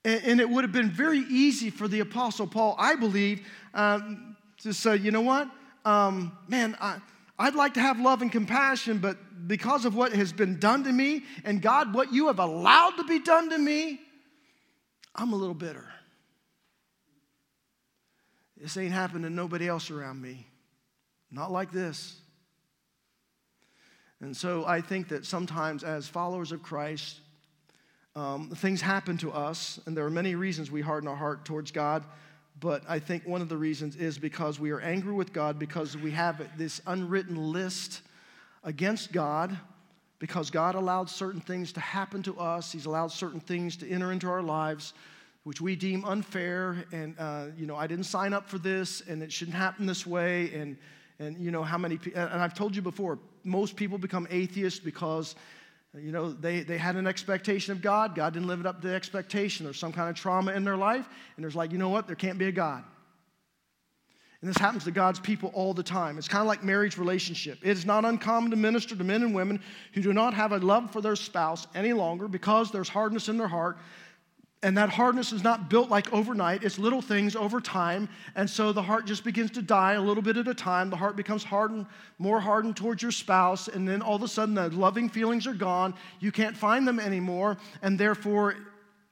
And, and it would have been very easy for the Apostle Paul, I believe, um, to say, you know what? Um, man, I, I'd like to have love and compassion, but because of what has been done to me, and God, what you have allowed to be done to me, I'm a little bitter. This ain't happened to nobody else around me. Not like this. And so I think that sometimes, as followers of Christ, um, things happen to us, and there are many reasons we harden our heart towards God. But I think one of the reasons is because we are angry with God, because we have this unwritten list against God, because God allowed certain things to happen to us. He's allowed certain things to enter into our lives, which we deem unfair. And, uh, you know, I didn't sign up for this, and it shouldn't happen this way. And, and you know, how many, and I've told you before, most people become atheists because you know, they, they had an expectation of God. God didn't live up to the expectation. There's some kind of trauma in their life, and there's like, you know what? There can't be a God. And this happens to God's people all the time. It's kind of like marriage relationship. It is not uncommon to minister to men and women who do not have a love for their spouse any longer because there's hardness in their heart and that hardness is not built like overnight, it's little things over time. And so the heart just begins to die a little bit at a time. The heart becomes hardened, more hardened towards your spouse. And then all of a sudden, the loving feelings are gone. You can't find them anymore. And therefore,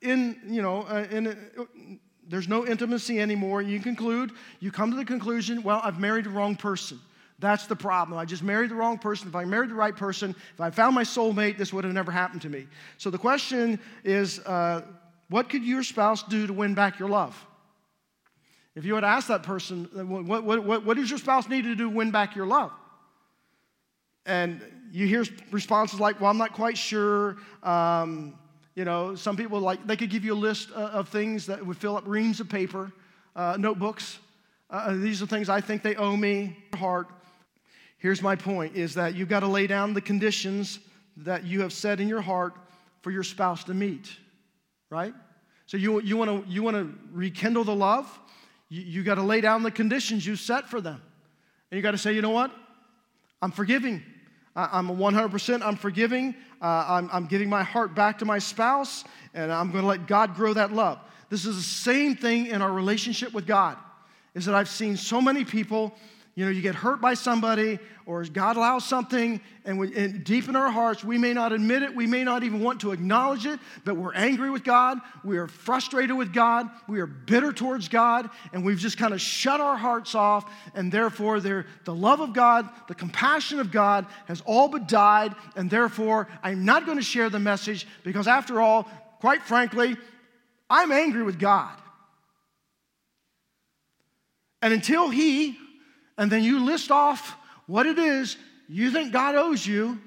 in, you know, uh, in, there's no intimacy anymore. You conclude, you come to the conclusion, well, I've married the wrong person. That's the problem. I just married the wrong person. If I married the right person, if I found my soulmate, this would have never happened to me. So the question is, uh, what could your spouse do to win back your love? If you had asked that person, what, what, what, what does your spouse need to do to win back your love? And you hear responses like, well, I'm not quite sure. Um, you know, some people like, they could give you a list of things that would fill up reams of paper, uh, notebooks. Uh, these are things I think they owe me, heart. Here's my point is that you've got to lay down the conditions that you have set in your heart for your spouse to meet right? So you, you want to you wanna rekindle the love? You, you got to lay down the conditions you set for them. And you got to say, you know what? I'm forgiving. I'm 100%, I'm forgiving. Uh, I'm, I'm giving my heart back to my spouse, and I'm going to let God grow that love. This is the same thing in our relationship with God, is that I've seen so many people you know, you get hurt by somebody, or God allows something, and, we, and, deep in our hearts, we may not admit it, we may not even want to acknowledge it, but we're angry with God, we are frustrated with God, we are bitter towards God, and we've just kind of shut our hearts off, and therefore the love of God, the compassion of God has all but died, and therefore I'm not going to share the message because, after all, quite frankly, I'm angry with God. And until He and then you list off what it is you think God owes you,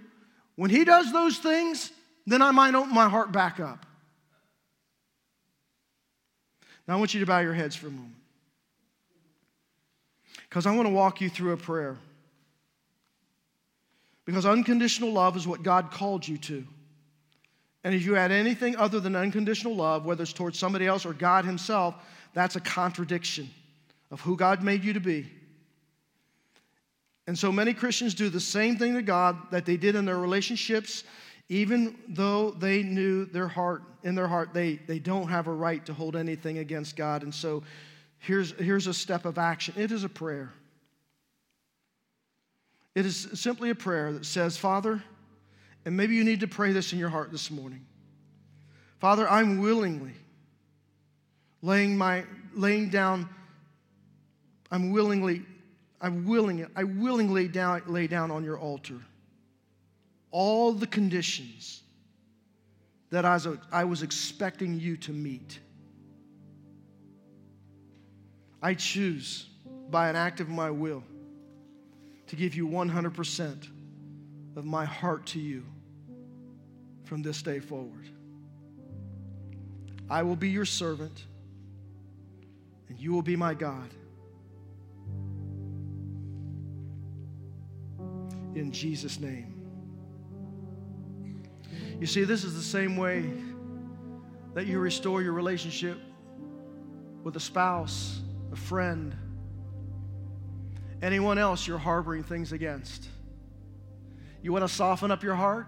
when He does those things, then I might open my heart back up. Now I want you to bow your heads for a moment. Because I want to walk you through a prayer. Because unconditional love is what God called you to. And if you add anything other than unconditional love, whether it's towards somebody else or God Himself, that's a contradiction of who God made you to be. And so many Christians do the same thing to God that they did in their relationships, even though they knew their heart, in their heart, they, they don't have a right to hold anything against God. And so here's, here's a step of action it is a prayer. It is simply a prayer that says, Father, and maybe you need to pray this in your heart this morning. Father, I'm willingly laying my laying down I'm willingly I'm willing I willingly down, lay down on your altar all the conditions that I was, I was expecting you to meet. I choose by an act of my will to give you 100% of my heart to you from this day forward. I will be your servant, and you will be my God. In Jesus' name. You see, this is the same way that you restore your relationship with a spouse, a friend, anyone else you're harboring things against. You want to soften up your heart?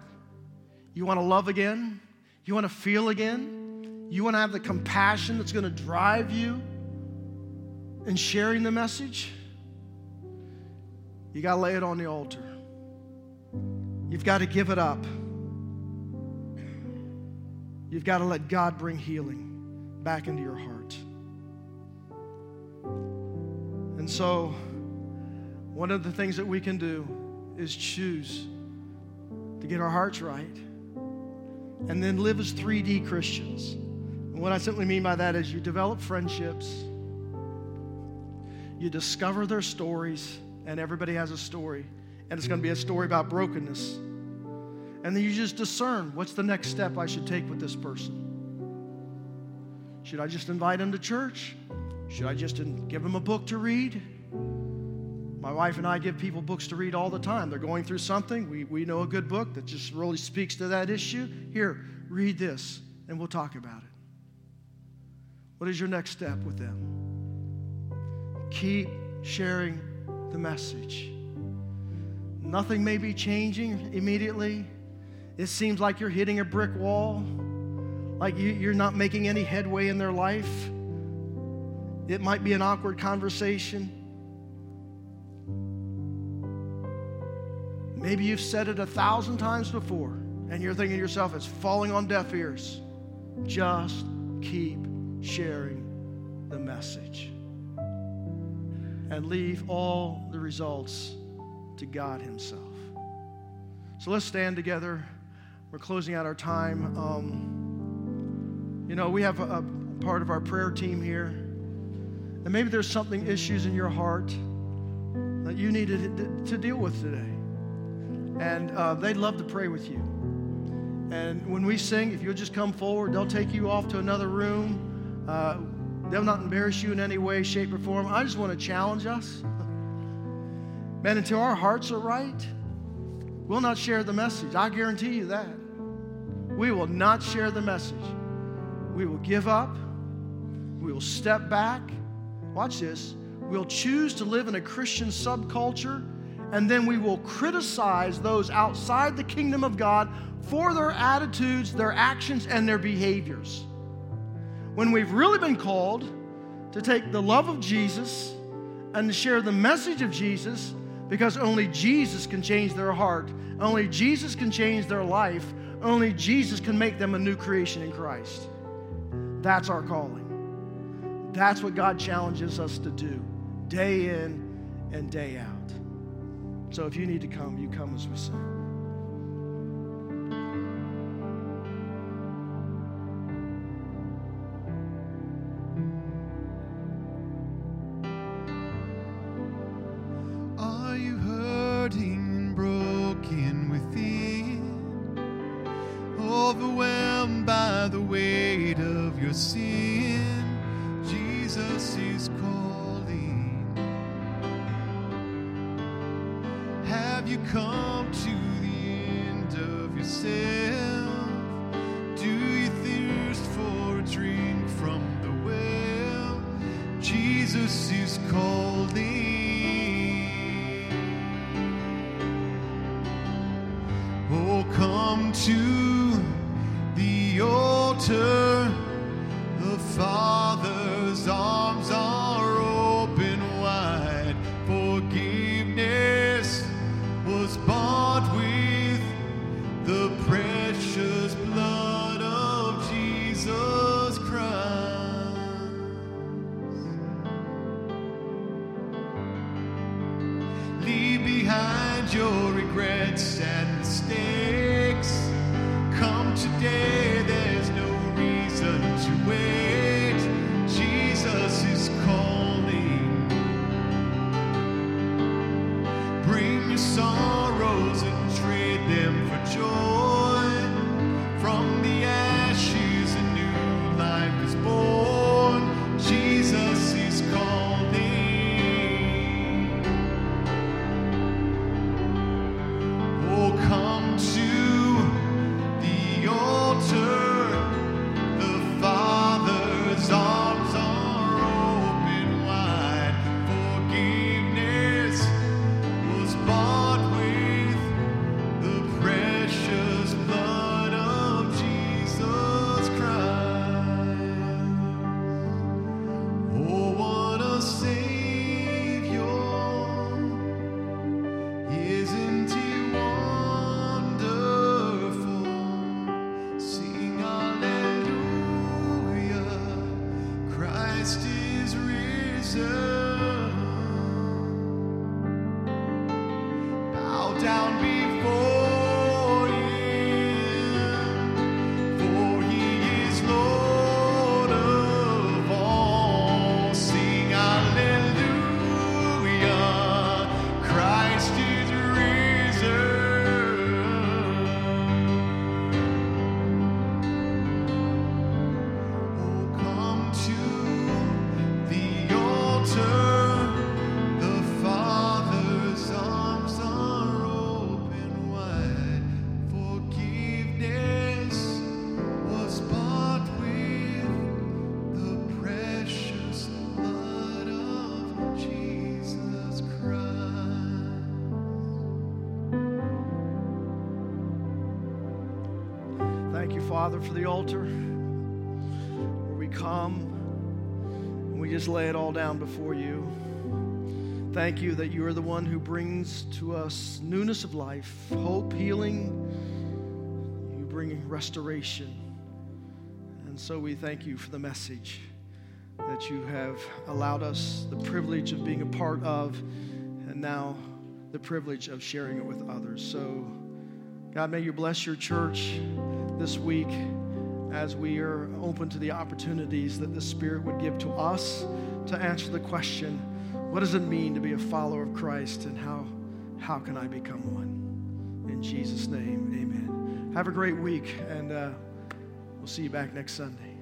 You want to love again? You want to feel again? You want to have the compassion that's going to drive you in sharing the message? You got to lay it on the altar. You've got to give it up. You've got to let God bring healing back into your heart. And so, one of the things that we can do is choose to get our hearts right and then live as 3D Christians. And what I simply mean by that is you develop friendships, you discover their stories, and everybody has a story, and it's going to be a story about brokenness. And then you just discern what's the next step I should take with this person. Should I just invite him to church? Should I just give him a book to read? My wife and I give people books to read all the time. They're going through something. We, we know a good book that just really speaks to that issue. Here, read this, and we'll talk about it. What is your next step with them? Keep sharing the message. Nothing may be changing immediately. It seems like you're hitting a brick wall, like you, are not making any headway in their life. It might be an awkward conversation. Maybe you've said it a thousand times before, and you're thinking to yourself, it's falling on deaf ears. Just keep sharing the message and leave all the results to God Himself. So let's stand together. We're closing out our time. Um, you know, we have a, a part of our prayer team here, and maybe there's something issues in your heart that you need to, to deal with today. And uh, they'd love to pray with you. And when we sing, if you'll just come forward, they'll take you off to another room. Uh, they'll not embarrass you in any way, shape, or form. I just want to challenge us. Man, until our hearts are right, we'll not share the message. I guarantee you that. We will not share the message. We will give up. We will step back. Watch this. We'll choose to live in a Christian subculture, and then we will criticize those outside the kingdom of God for their attitudes, their actions, and their behaviors. When we've really been called to take the love of Jesus and to share the message of Jesus because only Jesus can change their heart. Only Jesus can change their life. Only Jesus can make them a new creation in Christ. That's our calling. That's what God challenges us to do day in and day out. So if you need to come, you come as we sing. song. Lay it all down before you. Thank you that you are the one who brings to us newness of life, hope, healing. You bring restoration. And so we thank you for the message that you have allowed us the privilege of being a part of, and now the privilege of sharing it with others. So, God, may you bless your church this week as we are open to the opportunities that the Spirit would give to us to answer the question what does it mean to be a follower of Christ and how, how can I become one? In Jesus' name, amen. Have a great week, and uh, we'll see you back next Sunday.